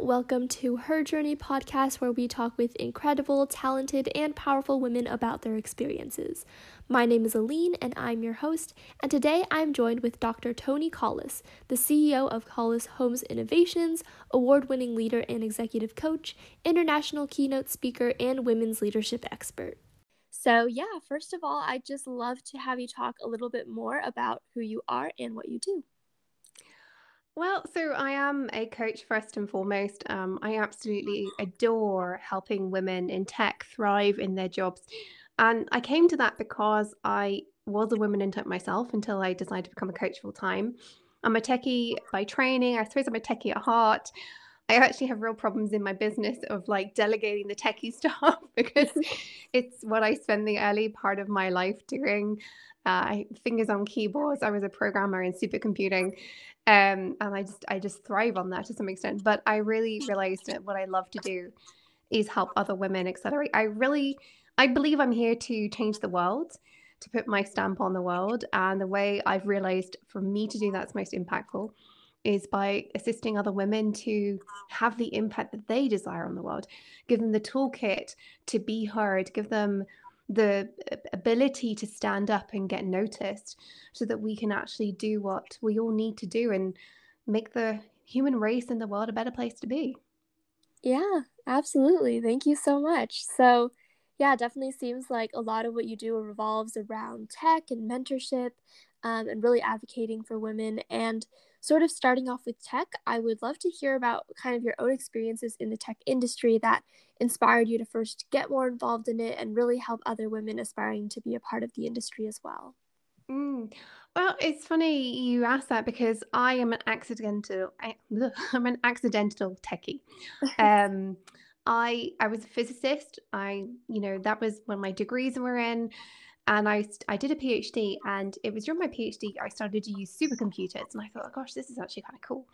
Welcome to Her Journey podcast, where we talk with incredible, talented, and powerful women about their experiences. My name is Aline, and I'm your host. And today I'm joined with Dr. Toni Collis, the CEO of Collis Holmes Innovations, award winning leader and executive coach, international keynote speaker, and women's leadership expert. So, yeah, first of all, I'd just love to have you talk a little bit more about who you are and what you do. Well, so I am a coach first and foremost. Um, I absolutely adore helping women in tech thrive in their jobs. And I came to that because I was a woman in tech myself until I decided to become a coach full time. I'm a techie by training. I suppose I'm a techie at heart. I actually have real problems in my business of like delegating the techie stuff because it's what I spend the early part of my life doing. Uh, fingers on keyboards. I was a programmer in supercomputing, um, and I just I just thrive on that to some extent. But I really realized that what I love to do is help other women accelerate. I really I believe I'm here to change the world, to put my stamp on the world, and the way I've realized for me to do that's most impactful is by assisting other women to have the impact that they desire on the world, give them the toolkit to be heard, give them the ability to stand up and get noticed so that we can actually do what we all need to do and make the human race and the world a better place to be. Yeah, absolutely. Thank you so much. So, yeah, definitely seems like a lot of what you do revolves around tech and mentorship um, and really advocating for women. And sort of starting off with tech, I would love to hear about kind of your own experiences in the tech industry that inspired you to first get more involved in it and really help other women aspiring to be a part of the industry as well. Mm. Well, it's funny you ask that because I am an accidental. I, am an accidental techie. Um, I I was a physicist. I you know that was when my degrees were in and I, I did a PhD, and it was during my PhD I started to use supercomputers, and I thought, oh gosh, this is actually kind of cool.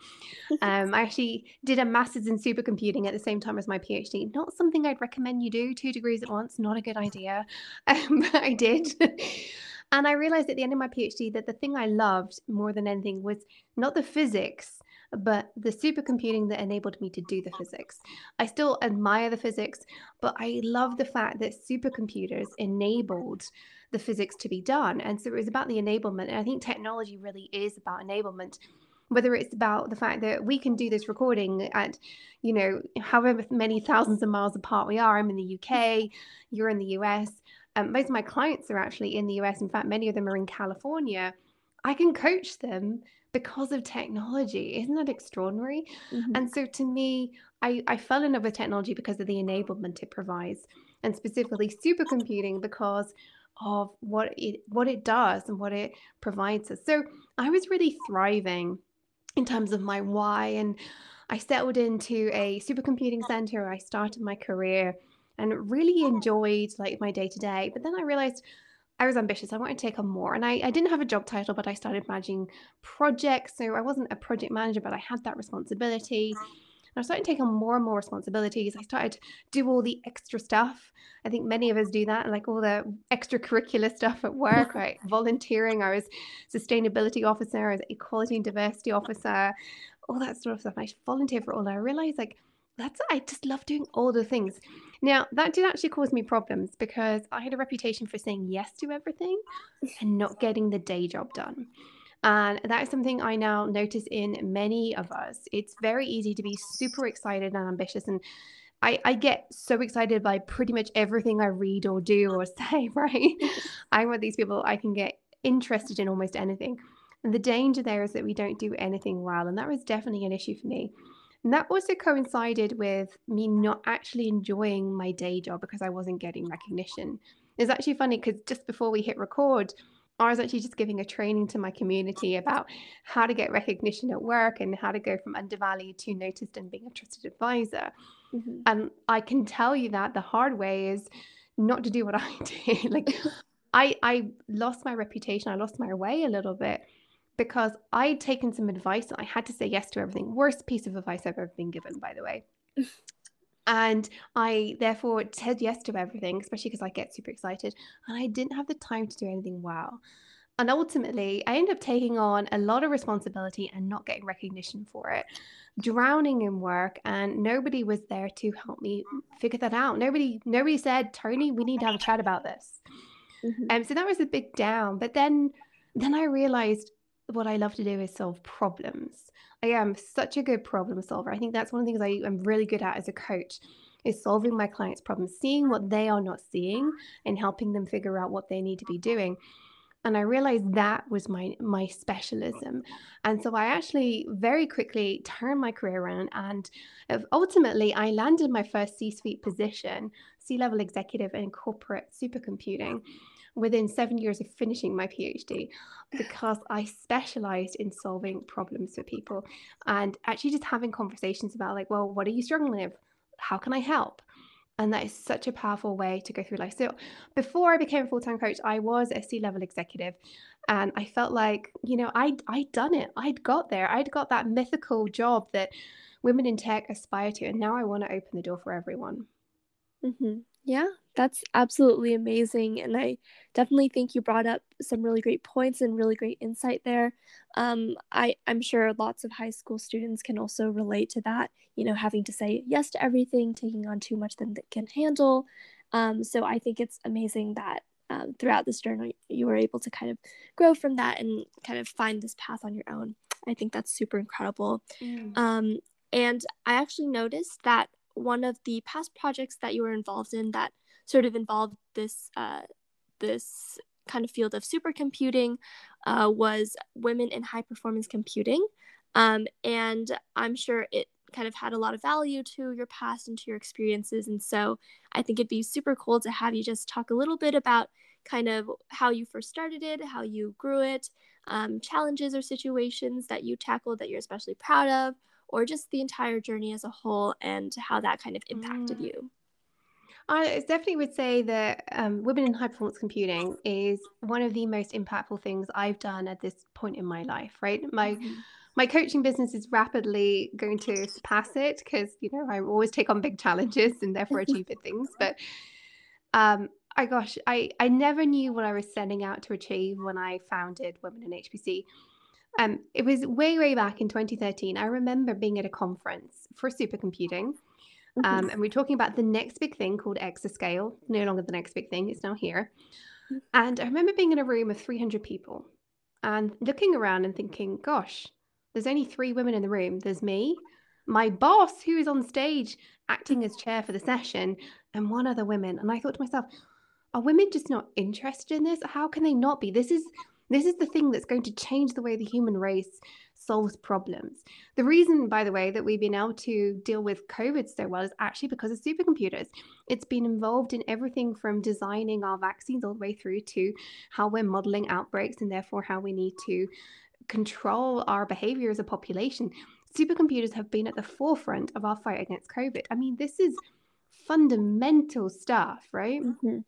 um, I actually did a master's in supercomputing at the same time as my PhD. Not something I'd recommend you do, two degrees at once, not a good idea, um, but I did. and I realized at the end of my PhD that the thing I loved more than anything was not the physics but the supercomputing that enabled me to do the physics. I still admire the physics, but I love the fact that supercomputers enabled the physics to be done. And so it was about the enablement. And I think technology really is about enablement whether it's about the fact that we can do this recording at you know however many thousands of miles apart we are i'm in the uk you're in the us um, most of my clients are actually in the us in fact many of them are in california i can coach them because of technology isn't that extraordinary mm-hmm. and so to me I, I fell in love with technology because of the enablement it provides and specifically supercomputing because of what it what it does and what it provides us. So I was really thriving in terms of my why and I settled into a supercomputing center. I started my career and really enjoyed like my day to day. But then I realized I was ambitious. I wanted to take on more. And I, I didn't have a job title, but I started managing projects. So I wasn't a project manager, but I had that responsibility. I started taking on more and more responsibilities. I started to do all the extra stuff. I think many of us do that, like all the extracurricular stuff at work, right? Volunteering. I was sustainability officer, I was equality and diversity officer, all that sort of stuff. I volunteered for all. I realized like that's I just love doing all the things. Now that did actually cause me problems because I had a reputation for saying yes to everything and not getting the day job done. And that is something I now notice in many of us. It's very easy to be super excited and ambitious. And I, I get so excited by pretty much everything I read or do or say, right? I'm one of these people, I can get interested in almost anything. And the danger there is that we don't do anything well. And that was definitely an issue for me. And that also coincided with me not actually enjoying my day job because I wasn't getting recognition. It's actually funny because just before we hit record, I was actually just giving a training to my community about how to get recognition at work and how to go from undervalued to noticed and being a trusted advisor. Mm-hmm. And I can tell you that the hard way is not to do what I did. like I I lost my reputation, I lost my way a little bit because I'd taken some advice and I had to say yes to everything. Worst piece of advice I've ever been given, by the way. And I therefore said yes to everything, especially because I get super excited. And I didn't have the time to do anything well. And ultimately, I ended up taking on a lot of responsibility and not getting recognition for it, drowning in work, and nobody was there to help me figure that out. Nobody, nobody said, Toni, we need to have a chat about this. Mm-hmm. Um, so that was a big down. But then, then I realized what I love to do is solve problems. I am such a good problem solver. I think that's one of the things I am really good at as a coach is solving my clients' problems, seeing what they are not seeing and helping them figure out what they need to be doing. And I realized that was my my specialism. And so I actually very quickly turned my career around and uh, ultimately I landed my first C-suite position, C-level executive in corporate supercomputing within seven years of finishing my PhD because I specialized in solving problems for people and actually just having conversations about, like, well, what are you struggling with? How can I help? And that is such a powerful way to go through life. So before I became a full-time coach, I was a C-level executive and I felt like, you know, I'd I'd done it. I'd got there. I'd got that mythical job that women in tech aspire to. And now I want to open the door for everyone. Mm-hmm. Yeah, that's absolutely amazing. And I definitely think you brought up some really great points and really great insight there. Um, I, I'm sure lots of high school students can also relate to that, you know, having to say yes to everything, taking on too much than they can handle. Um, so I think it's amazing that um, throughout this journey, you were able to kind of grow from that and kind of find this path on your own. I think that's super incredible. Mm. Um, and I actually noticed that one of the past projects that you were involved in that sort of involved this uh, this kind of field of supercomputing uh, was women in high performance computing, um, and I'm sure it kind of had a lot of value to your past and to your experiences. And so I think it'd be super cool to have you just talk a little bit about kind of how you first started it, how you grew it, um, challenges or situations that you tackled that you're especially proud of, or just the entire journey as a whole and how that kind of impacted mm. you? I definitely would say that um, women in high performance computing is one of the most impactful things I've done at this point in my life. Right, my mm-hmm. my coaching business is rapidly going to surpass it because you know I always take on big challenges and therefore achieve big things. But um, I gosh, I I never knew what I was setting out to achieve when I founded Women in HPC. Um, it was way, way back in 2013. I remember being at a conference for supercomputing. Mm-hmm. Um, and we're talking about the next big thing called exascale. No longer the next big thing, it's now here. Mm-hmm. And I remember being in a room of 300 people and looking around and thinking, gosh, there's only three women in the room. There's me, my boss, who is on stage acting as chair for the session, and one other woman. And I thought to myself, are women just not interested in this? How can they not be? This is this is the thing that's going to change the way the human race solves problems. The reason, by the way, that we've been able to deal with COVID so well is actually because of supercomputers. It's been involved in everything from designing our vaccines all the way through to how we're modeling outbreaks and therefore how we need to control our behavior as a population. Supercomputers have been at the forefront of our fight against COVID. I mean, this is fundamental stuff, right? Mm-hmm.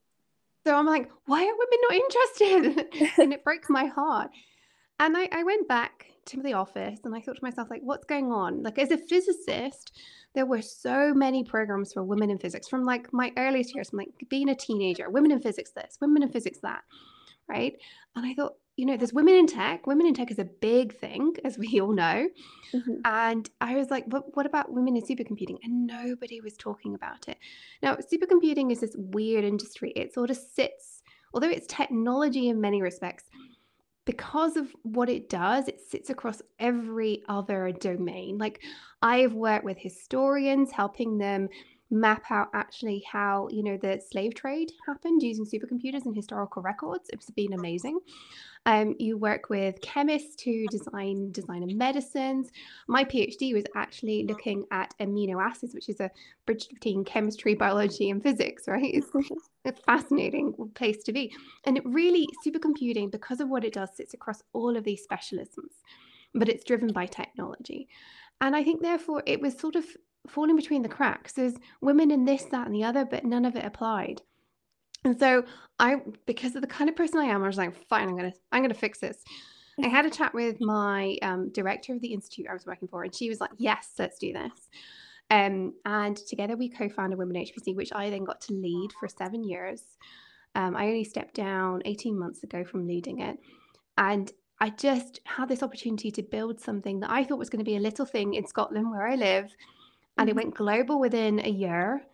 So I'm like, why are women not interested? and it broke my heart. And I, I went back to the office and I thought to myself, like, what's going on? Like, as a physicist, there were so many programs for women in physics from like my earliest years, from like being a teenager, women in physics this, women in physics that. Right. And I thought, you know, there's women in tech. Women in tech is a big thing, as we all know. Mm-hmm. And I was like, but what about women in supercomputing? And nobody was talking about it. Now, supercomputing is this weird industry. It sort of sits, although it's technology in many respects, because of what it does, it sits across every other domain. Like I've worked with historians, helping them map out actually how you know the slave trade happened using supercomputers and historical records. It's been amazing. Um, you work with chemists to design design of medicines. My PhD was actually looking at amino acids, which is a bridge between chemistry, biology, and physics. Right? It's a fascinating place to be, and it really supercomputing because of what it does sits across all of these specialisms, but it's driven by technology. And I think, therefore, it was sort of falling between the cracks. There's women in this, that, and the other, but none of it applied. And so I, because of the kind of person I am, I was like, fine, I'm gonna, I'm gonna fix this. I had a chat with my um, director of the institute I was working for, and she was like, yes, let's do this. Um, and together we co-founded Women HPC, which I then got to lead for seven years. Um, I only stepped down 18 months ago from leading it. And I just had this opportunity to build something that I thought was going to be a little thing in Scotland where I live. And it Mhm. went global within a year.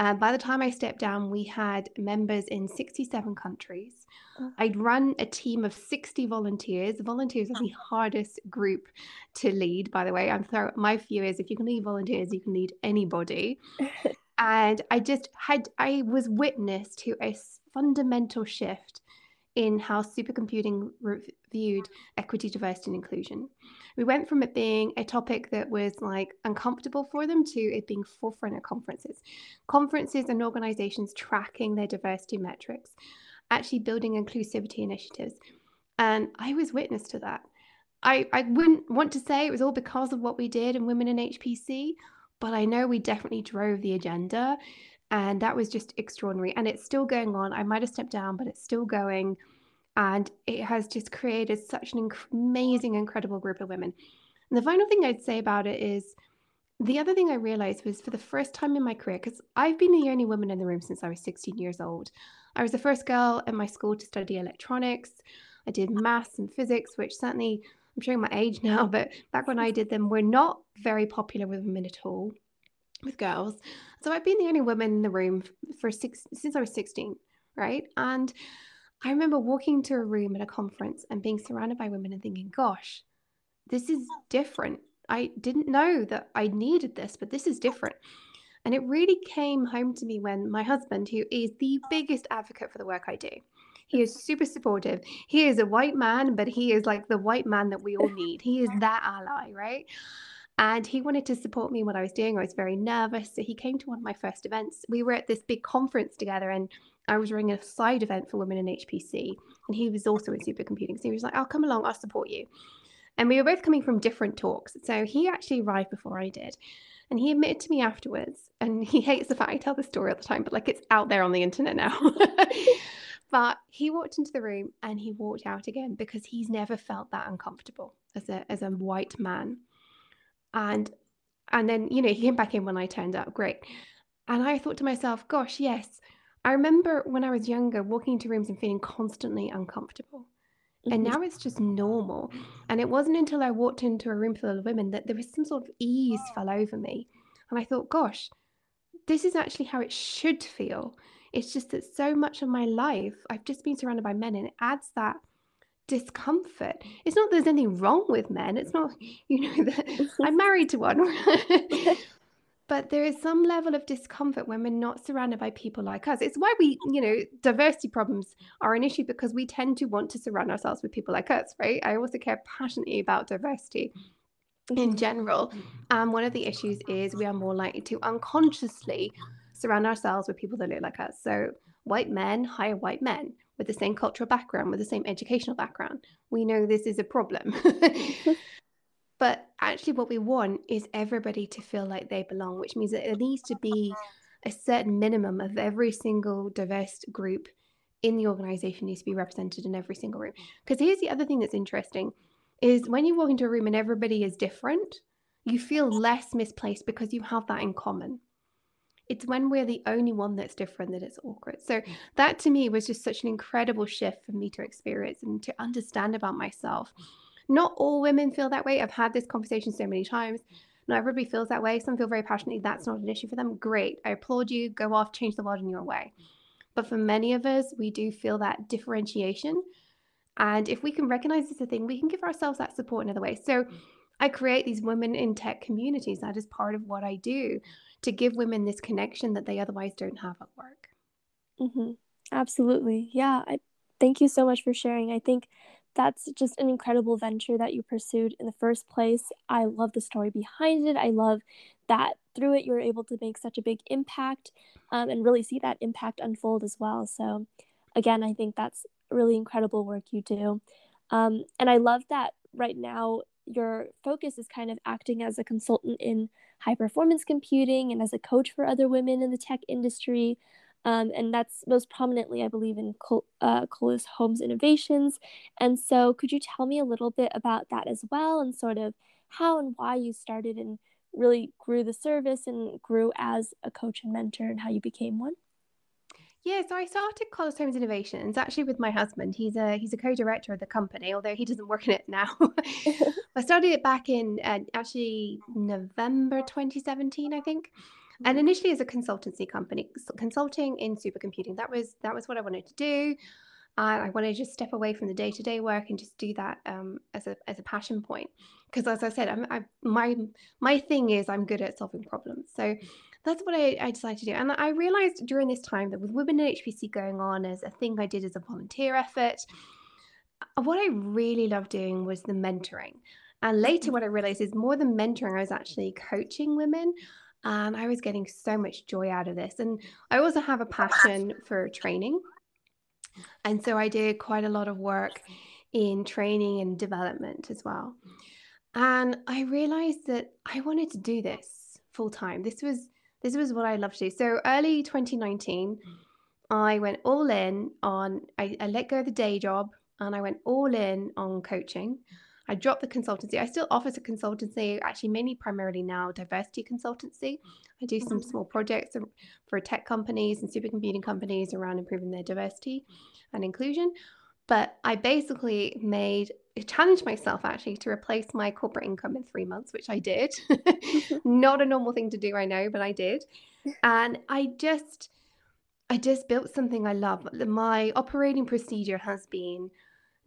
Uh, by the time I stepped down, we had members in 67 countries. Oh. I'd run a team of 60 volunteers. Volunteers are the hardest group to lead, by the way. I'm sorry, my view is if you can lead volunteers, you can lead anybody. and I just had, I was witness to a fundamental shift in how supercomputing reviewed equity, diversity, and inclusion. We went from it being a topic that was like uncomfortable for them to it being forefront at conferences. Conferences and organizations tracking their diversity metrics, actually building inclusivity initiatives. And I was witness to that. I, I wouldn't want to say it was all because of what we did in Women in HPC, but I know we definitely drove the agenda. And that was just extraordinary. And it's still going on. I might have stepped down, but it's still going. And it has just created such an inc- amazing, incredible group of women. And the final thing I'd say about it is the other thing I realized was for the first time in my career, because I've been the only woman in the room since I was 16 years old. I was the first girl in my school to study electronics. I did maths and physics, which certainly I'm showing my age now, but back when I did them, were not very popular with women at all, with girls. So I've been the only woman in the room for six since I was 16, right? And I remember walking to a room at a conference and being surrounded by women and thinking, gosh, this is different. I didn't know that I needed this, but this is different. And it really came home to me when my husband, who is the biggest advocate for the work I do, he is super supportive. He is a white man, but he is like the white man that we all need. He is that ally, right? And he wanted to support me in what I was doing. I was very nervous. So he came to one of my first events. We were at this big conference together, and I was running a side event for women in HPC. And he was also in supercomputing. So he was like, I'll come along, I'll support you. And we were both coming from different talks. So he actually arrived before I did. And he admitted to me afterwards, and he hates the fact I tell the story all the time, but like it's out there on the internet now. but he walked into the room and he walked out again because he's never felt that uncomfortable as a as a white man. And and then, you know, he came back in when I turned up. Great. And I thought to myself, gosh, yes. I remember when I was younger walking into rooms and feeling constantly uncomfortable. And Mhm. now it's just normal. And it wasn't until I walked into a room full of women that there was some sort of ease fell over me. And I thought, gosh, this is actually how it should feel. It's just that so much of my life, I've just been surrounded by men, and it adds that discomfort. It's not there's anything wrong with men. It's not, you know, that I'm married to one. but there is some level of discomfort when we're not surrounded by people like us. It's why we, you know, diversity problems are an issue because we tend to want to surround ourselves with people like us, right? I also care passionately about diversity in Mhm. general. And one of the issues is we are more likely to unconsciously surround ourselves with people that look like us. So, white men hire white men with the same cultural background, with the same educational background. We know this is a problem. but actually, what we want is everybody to feel like they belong, which means that there needs to be a certain minimum of every single diverse group in the organization needs to be represented in every single room. Mm. Because here's the other thing that's interesting is when you walk into a room and everybody is different, you feel less misplaced because you have that in common. It's when we're the only one that's different that it's awkward. So mm. that to me was just such an incredible shift for me to experience and to understand about myself. Mm. Not all women feel that way. I've had this conversation so many times. Not everybody feels that way. Some feel very passionately. That's not an issue for them. Great. I applaud you. Go off, change the world in your way. But for many of us, we do feel that differentiation. And if we can recognize this a thing, we can give ourselves that support in other ways. So I create these women in tech communities. That is part of what I do to give women this connection that they otherwise don't have at work. Mm-hmm. Absolutely. Yeah. I thank you so much for sharing. I think that's just an incredible venture that you pursued in the first place. I love the story behind it. I love that through it you were able to make such a big impact um, and really see that impact unfold as well. So, again, I think that's really incredible work you do. Um, and I love that right now your focus is kind of acting as a consultant in high performance computing and as a coach for other women in the tech industry. Um, and that's most prominently, I believe, in Col- uh, Collis Holmes Innovations. And so, could you tell me a little bit about that as well, and sort of how and why you started and really grew the service and grew as a coach and mentor, and how you became one? Yeah, so I started Collis Holmes Innovations actually with my husband. He's a he's a co-director of the company, although he doesn't work in it now. I started it back in uh, actually November 2017, I think. And Mhm. initially as a consultancy company, consulting in supercomputing. That was that was what I wanted to do. Uh, I wanted to just step away from the day-to-day work and just do that um, as a as a passion point. Because as I said, I'm, I my my thing is I'm good at solving problems. So that's what I, I decided to do. And I realized during this time that with Women in HPC going on as a thing I did as a volunteer effort, uh, what I really loved doing was the mentoring. And later, Mhm. what I realized is more than mentoring, I was actually coaching women. And I was getting so much joy out of this. And I also have a passion for training. And so I did quite a lot of work in training and development as well. And I realized that I wanted to do this full time. This was this was what I loved to do. So early 2019, I went all in on I, I let go of the day job and I went all in on coaching. I dropped the consultancy. I still offer a consultancy, actually mainly primarily now diversity consultancy. I do some Mhm. small projects for tech companies and supercomputing companies around improving their diversity and inclusion. But I basically made challenged myself actually to replace my corporate income in three months, which I did. Not a normal thing to do, I know, but I did. And I just I just built something I love. My operating procedure has been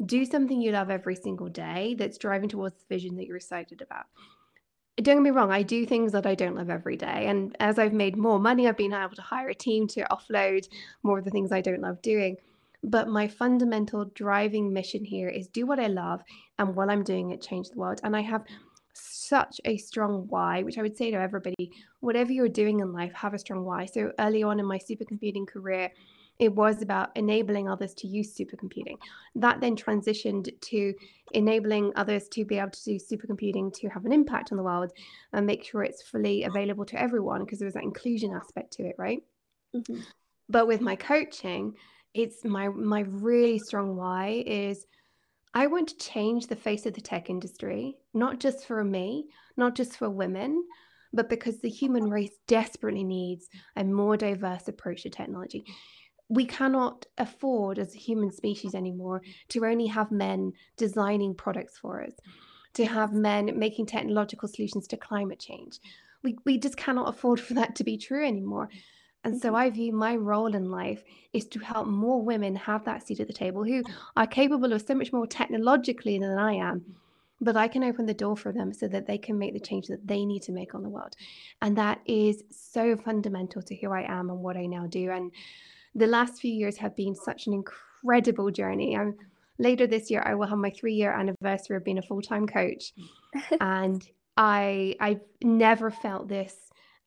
do something you love every single day that's driving towards the vision that you're excited about. Don't get me wrong, I do things that I don't love every day. And as I've made more money, I've been able to hire a team to offload more of the things I don't love doing. But my fundamental driving mission here is do what I love and while I'm doing it, change the world. And I have such a strong why, which I would say to everybody whatever you're doing in life, have a strong why. So early on in my supercomputing career, it was about enabling others to use supercomputing. That then transitioned to enabling others to be able to do supercomputing to have an impact on the world and make sure it's fully available to everyone because there was that inclusion aspect to it, right? Mhm. But with my coaching, it's my my really strong why is I want to change the face of the tech industry, not just for me, not just for women, but because the human race desperately needs a more diverse approach to technology. We cannot afford as a human species anymore to only have men designing products for us, to have men making technological solutions to climate change. We, we just cannot afford for that to be true anymore. And so Mhm. I view my role in life is to help more women have that seat at the table who are capable of so much more technologically than I am. But I can open the door for them so that they can make the change that they need to make on the world. And that is so fundamental to who I am and what I now do. And the last few years have been such an incredible journey. I'm, later this year, I will have my three year anniversary of being a full time coach. And I, I've never felt this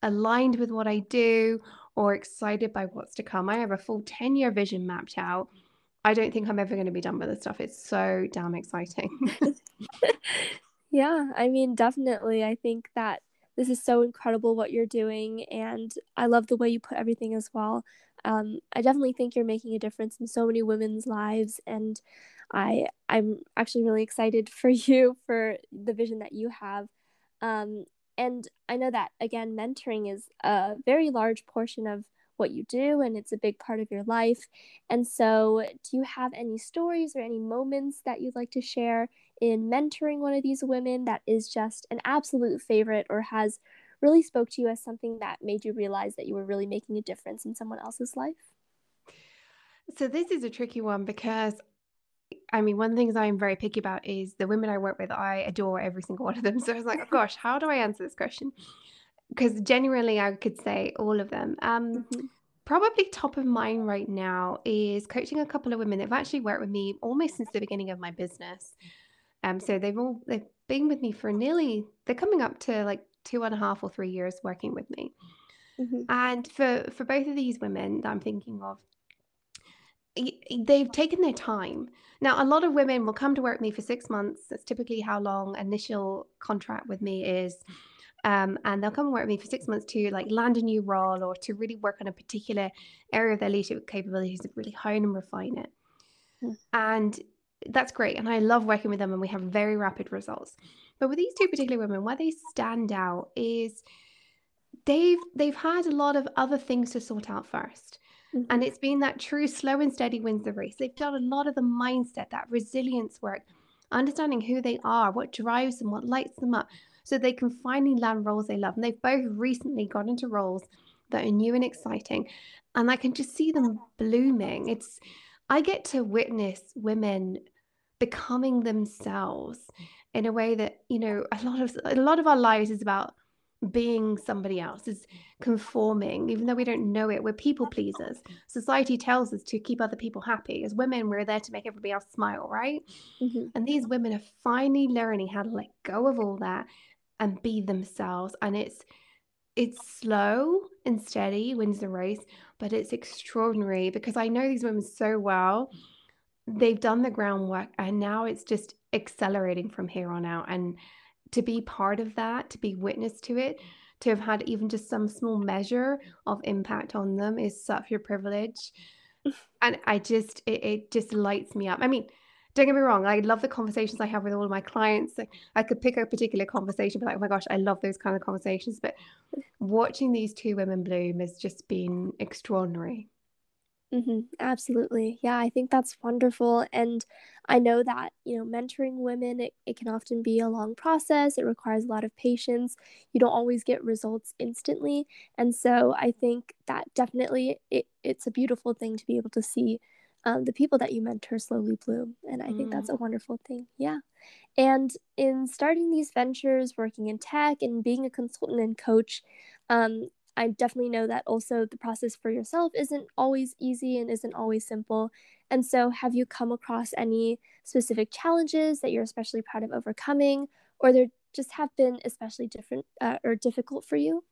aligned with what I do or excited by what's to come. I have a full 10 year vision mapped out. I don't think I'm ever going to be done with this stuff. It's so damn exciting. Yeah, I mean, definitely. I think that this is so incredible what you're doing, and I love the way you put everything as well. Um, I definitely think you're making a difference in so many women's lives, and I I'm actually really excited for you for the vision that you have. Um, and I know that again, mentoring is a very large portion of what you do, and it's a big part of your life. And so, do you have any stories or any moments that you'd like to share? in mentoring one of these women that is just an absolute favorite or has really spoke to you as something that made you realize that you were really making a difference in someone else's life? so, this is a tricky one because I mean, one of the things I'm very picky about is the women I work with, I adore every single one of them. So I was like, oh gosh, how do I answer this question? Because genuinely, I could say all of them. Um, Mhm. probably top of mind right now is coaching a couple of women that have actually worked with me almost since the beginning of my business. Um, so they've all they've been with me for nearly they're coming up to like two and a half or three years working with me. Mhm. And for for both of these women that I'm thinking of, they've taken their time. Now, a lot of women will come to work with me for six months. That's typically how long initial contract with me is. Um, and they'll come and work with me for six months to like land a new role or to really work on a particular area of their leadership capabilities and really hone and refine it. Mm. And that's great. And I love working with them and we have very rapid results. But with these two particular women, where they stand out is they've they've had a lot of other things to sort out first. Mm-hmm. And it's been that true slow and steady wins the race. They've done a lot of the mindset, that resilience work, understanding who they are, what drives them, what lights them up, so they can finally land roles they love. And they've both recently got into roles that are new and exciting. And I can just see them blooming. It's I get to witness women becoming themselves mm-hmm. in a way that, you know, a lot of a lot of our lives is about being somebody else, is mm-hmm. conforming, even though we don't know it. We're people pleasers. Mm-hmm. Society tells us to keep other people happy. As women, we're there to make everybody else smile, right? Mm-hmm. And these women are finally learning how to let go of all that and be themselves. And it's it's slow and steady wins the race, but it's extraordinary because I know these women so well. They've done the groundwork and now it's just accelerating from here on out. And to be part of that, to be witness to it, to have had even just some small measure of impact on them is such a privilege. And I just, it, it just lights me up. I mean, don't get me wrong, I love the conversations I have with all of my clients. I could pick a particular conversation, but like, oh my gosh, I love those kind of conversations. But watching these two women bloom has just been extraordinary. Mm-hmm, absolutely. Yeah, I think that's wonderful. And I know that, you know, mentoring women, it, it can often be a long process. It requires a lot of patience. You don't always get results instantly. And so I think that definitely it, it's a beautiful thing to be able to see um, the people that you mentor slowly bloom. And I mm. think that's a mm. wonderful thing. Yeah. And in starting these ventures, working in tech and being a consultant and coach, um, I definitely know that also the process for yourself isn't always easy and isn't always simple. And so, have you come across any specific challenges that you're especially proud of overcoming, or there just have been especially different uh, or difficult for you?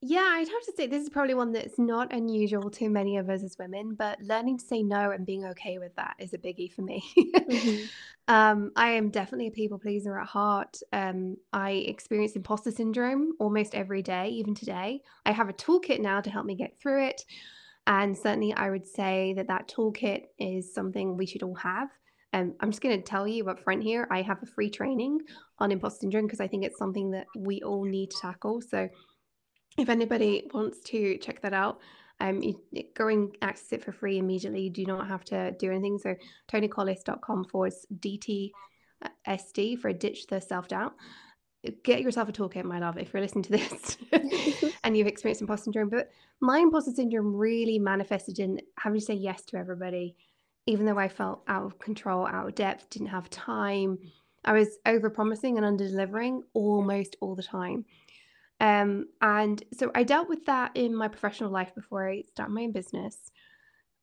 Yeah, I'd have to say this is probably one that's not unusual to many of us as women, but learning to say no and being okay with that is a biggie for me. mm-hmm. um, I am definitely a people pleaser at heart. Um, I experience imposter syndrome almost every day, even today. I have a toolkit now to help me get through it. And certainly, I would say that that toolkit is something we should all have. Um, I'm just going to tell you up front here I have a free training on imposter syndrome because I think it's something that we all need to tackle. So, if anybody wants to check that out, um, you go and access it for free immediately. You do not have to do anything. So tonicollis.com forward DTSD for ditch the self doubt. Get yourself a toolkit, my love, if you're listening to this and you've experienced imposter syndrome. But my imposter syndrome really manifested in having to say yes to everybody, even though I felt out of control, out of depth, didn't have time. I was over promising and under delivering almost all the time. Um, and so I dealt with that in my professional life before I started my own business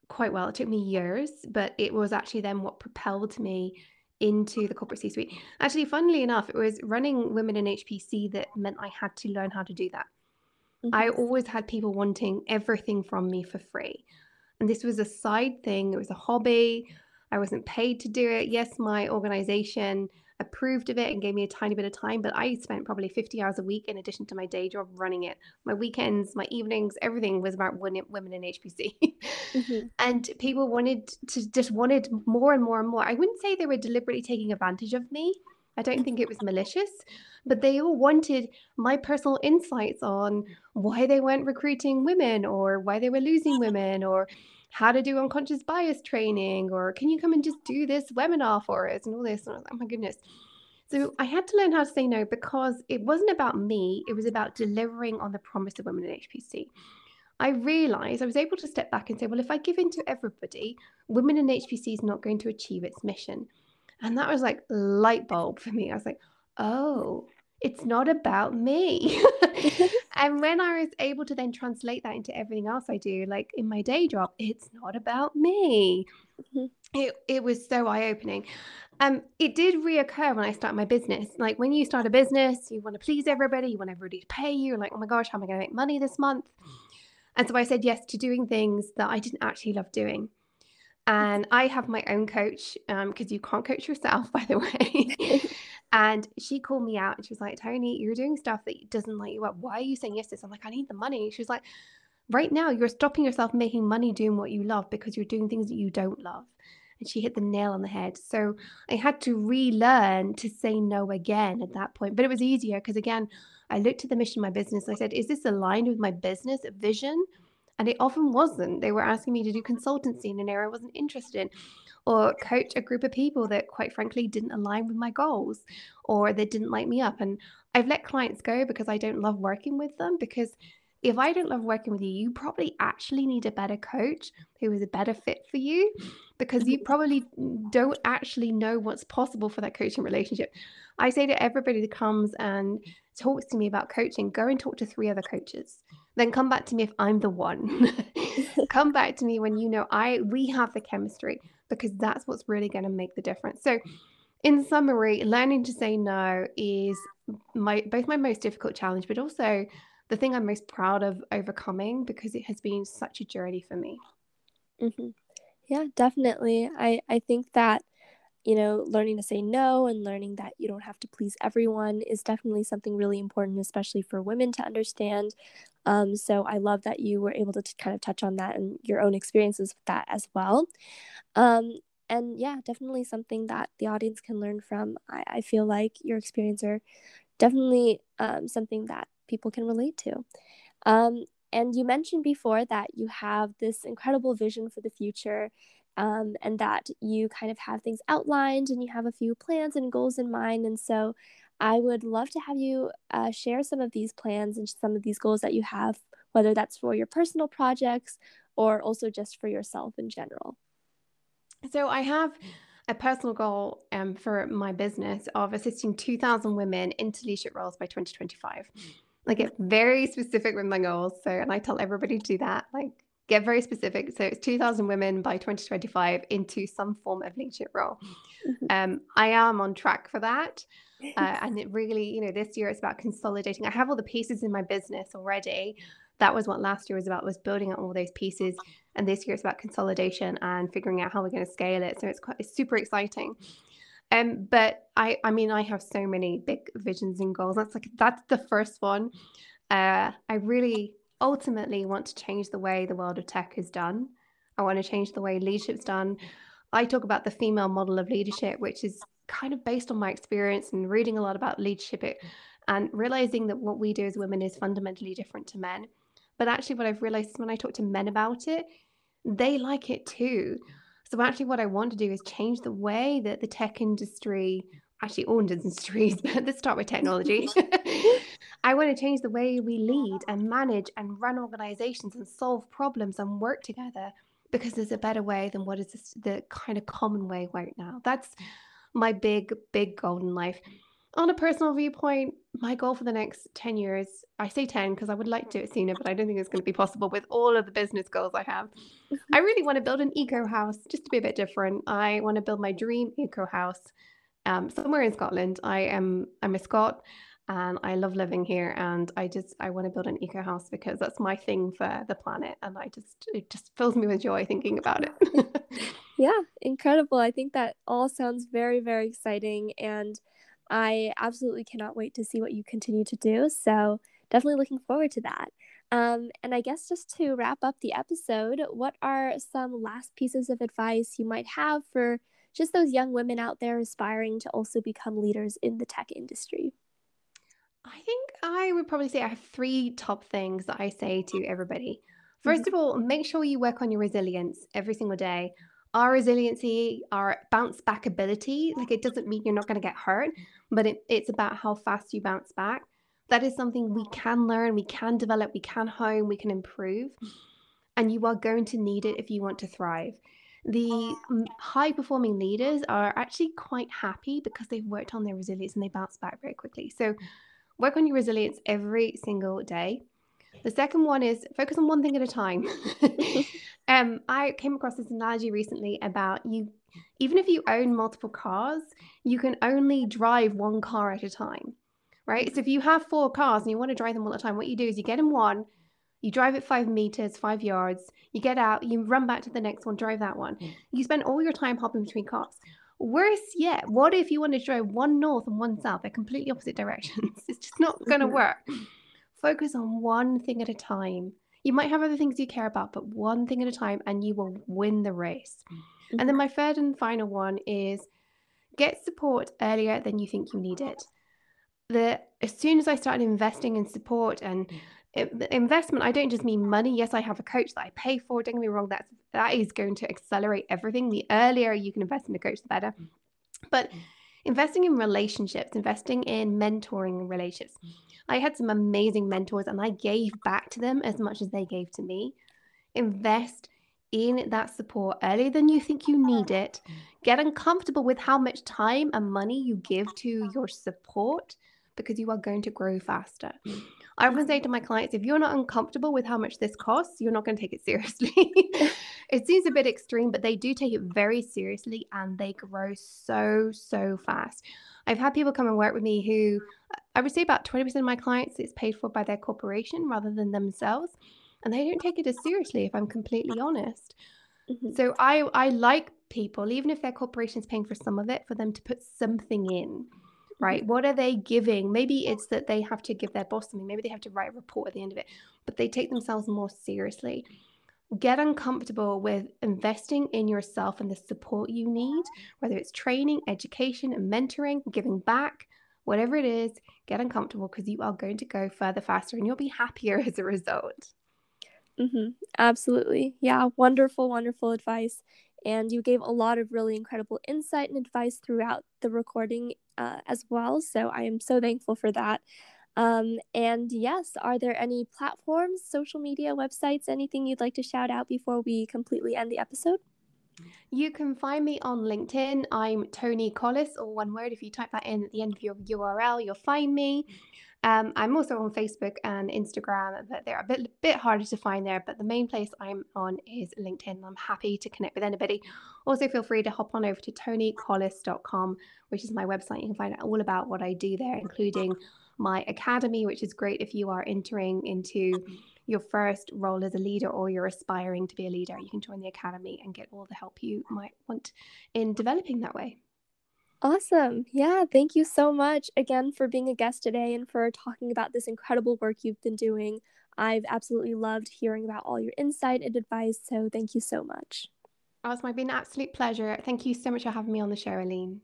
quite well. It took me years, but it was actually then what propelled me into the corporate C suite. Actually, funnily enough, it was running women in HPC that meant I had to learn how to do that. Mm-hmm. I always had people wanting everything from me for free. And this was a side thing, it was a hobby. I wasn't paid to do it. Yes, my organization approved of it and gave me a tiny bit of time, but I spent probably 50 hours a week in addition to my day job running it. My weekends, my evenings, everything was about women in HPC. mm-hmm. And people wanted to just wanted more and more and more. I wouldn't say they were deliberately taking advantage of me. I don't think it was malicious, but they all wanted my personal insights on why they weren't recruiting women or why they were losing women or how to do unconscious bias training or can you come and just do this webinar for us and all this. And like, oh my goodness. So I had to learn how to say no because it wasn't about me, it was about delivering on the promise of women in HPC. I realized I was able to step back and say, well, if I give in to everybody, women in HPC is not going to achieve its mission. And that was like light bulb for me. I was like, oh, it's not about me. and when I was able to then translate that into everything else I do, like in my day job, it's not about me. Mm-hmm. It, it was so eye opening. Um, it did reoccur when I started my business. Like when you start a business, you want to please everybody, you want everybody to pay you. You're like, oh my gosh, how am I going to make money this month? And so I said yes to doing things that I didn't actually love doing. And I have my own coach because um, you can't coach yourself, by the way. And she called me out and she was like, Toni, you're doing stuff that doesn't light you up. Why are you saying yes to this? I'm like, I need the money. She was like, right now you're stopping yourself making money doing what you love because you're doing things that you don't love. And she hit the nail on the head. So I had to relearn to say no again at that point. But it was easier because, again, I looked at the mission of my business. I said, is this aligned with my business vision? And it often wasn't. They were asking me to do consultancy in an area I wasn't interested in, or coach a group of people that, quite frankly, didn't align with my goals or they didn't light me up. And I've let clients go because I don't love working with them because if I don't love working with you, you probably actually need a better coach who is a better fit for you because you mm-hmm. probably don't actually know what's possible for that coaching relationship. I say to everybody that comes and talks to me about coaching, go and talk to three other coaches. Then come back to me if I'm the one. come back to me when you know I we have the chemistry because that's what's really going to make the difference. So in summary, learning to say no is my both my most difficult challenge, but also the thing I'm most proud of overcoming because it has been such a journey for me. Mm-hmm. Yeah, definitely. I I think that you know, learning to say no and learning that you don't have to please everyone is definitely something really important, especially for women to understand. Um, so I love that you were able to t- kind of touch on that and your own experiences with that as well. Um, and yeah, definitely something that the audience can learn from. I, I feel like your experience are definitely um, something that people can relate to. Um, and you mentioned before that you have this incredible vision for the future um, and that you kind of have things outlined and you have a few plans and goals in mind. And so I would love to have you uh, share some of these plans and some of these goals that you have, whether that's for your personal projects or also just for yourself in general. So I have a personal goal um, for my business of assisting 2,000 women into leadership roles by 2025. I get very specific with my goals. So, and I tell everybody to do that. Like, get very specific. So it's 2,000 women by 2025 into some form of leadership role. Mm-hmm. Um, I am on track for that. Uh, and it really, you know, this year it's about consolidating. I have all the pieces in my business already. That was what last year was about, was building out all those pieces. And this year it's about consolidation and figuring out how we're going to scale it. So it's quite, it's super exciting. Um, but I, I mean, I have so many big visions and goals. That's like, that's the first one. Uh, I really ultimately want to change the way the world of tech is done. I want to change the way leadership's done. I talk about the female model of leadership, which is kind of based on my experience and reading a lot about leadership and realizing that what we do as women is fundamentally different to men. But actually, what I've realized is when I talk to men about it, they like it too. So, actually, what I want to do is change the way that the tech industry, actually, all industries, but let's start with technology, I want to change the way we lead and manage and run organizations and solve problems and work together because there's a better way than what is the kind of common way right now. That's my big, big goal in life. On a personal viewpoint, my goal for the next 10 years, I say 10 because I would like to do it sooner, but I don't think it's going to be possible with all of the business goals I have. I really want to build an eco house just to be a bit different. I want to build my dream eco house um, somewhere in Scotland. I am I'm a Scot and I love living here and I just I want to build an eco house because that's my thing for the planet and I just it just fills me with joy thinking about it. yeah, incredible. I think that all sounds very very exciting and I absolutely cannot wait to see what you continue to do. So, definitely looking forward to that. Um, and I guess just to wrap up the episode, what are some last pieces of advice you might have for just those young women out there aspiring to also become leaders in the tech industry? I think I would probably say I have three top things that I say to everybody. 1st mm-hmm. of all, make sure you work on your resilience every single day. Our resiliency, our bounce back ability, like it doesn't mean you're not going to get hurt, but it, it's about how fast you bounce back. That is something we can learn, we can develop, we can hone, we can improve. And you are going to need it if you want to thrive. The high performing leaders are actually quite happy because they've worked on their resilience and they bounce back very quickly. So, work on your resilience every single day. The second one is focus on one thing at a time. um, I came across this analogy recently about you, even if you own multiple cars, you can only drive one car at a time, right? So if you have four cars and you want to drive them all the time, what you do is you get in one, you drive it five meters, five yards, you get out, you run back to the next one, drive that one. You spend all your time hopping between cars. Worse yet, what if you want to drive one north and one south? They're completely opposite directions. It's just not going to work. Focus on one thing at a time. You might have other things you care about, but one thing at a time, and you will win the race. And then mm-hmm. my third and final one is get support earlier than you think you need it. The as soon as I started investing in support and investment i don't just mean money. Yes i have a coach that i pay for. Don't get me wrong that's that is going to accelerate everything. The earlier you can invest in a coach the better. Mm. But investing in relationships investing in mentoring relationships. I had some amazing mentors and i gave back to them as much as they gave to me. Invest in that support earlier than you think you need it. Get uncomfortable with how much time and money you give to your support because you are going to grow faster I often say to my clients, if you're not uncomfortable with how much this costs, you're not going to take it seriously. it seems a bit extreme, but they do take it very seriously and they grow so, so fast. I've had people come and work with me who I would say about 20% of my clients it's paid for by their corporation rather than themselves. And they don't take it as seriously, if I'm completely honest. Mm-hmm. So I I like people, even if their corporation is paying for some of it, for them to put something in right? What are they giving? Maybe it's that they have to give their boss something. Maybe they have to write a report at the end of it, but they take themselves more seriously. Get uncomfortable with investing in yourself and the support you need, whether it's training, education, and mentoring, giving back, whatever it is, get uncomfortable because you are going to go further faster and you'll be happier as a result. Mm-hmm. Absolutely. Yeah. Wonderful, wonderful advice and you gave a lot of really incredible insight and advice throughout the recording uh, as well. So I am so thankful for that. Um, and yes, are there any platforms, social media, websites, anything you'd like to shout out before we completely end the episode? You can find me on LinkedIn. I'm Toni Collis, or one word. If you type that in at the end of your URL, you'll find me. Um, I'm also on Facebook and Instagram, but they're a bit bit harder to find there. But the main place I'm on is LinkedIn. I'm happy to connect with anybody. Also, feel free to hop on over to tonicollis.com, which is my website. You can find out all about what I do there, including my academy, which is great if you are entering into your first role as a leader or you're aspiring to be a leader. You can join the academy and get all the help you might want in developing that way. Awesome. Yeah. Thank you so much again for being a guest today and for talking about this incredible work you've been doing. I've absolutely loved hearing about all your insight and advice. So thank you so much. Oh, it's been an absolute pleasure. Thank you so much for having me on the show, Aline.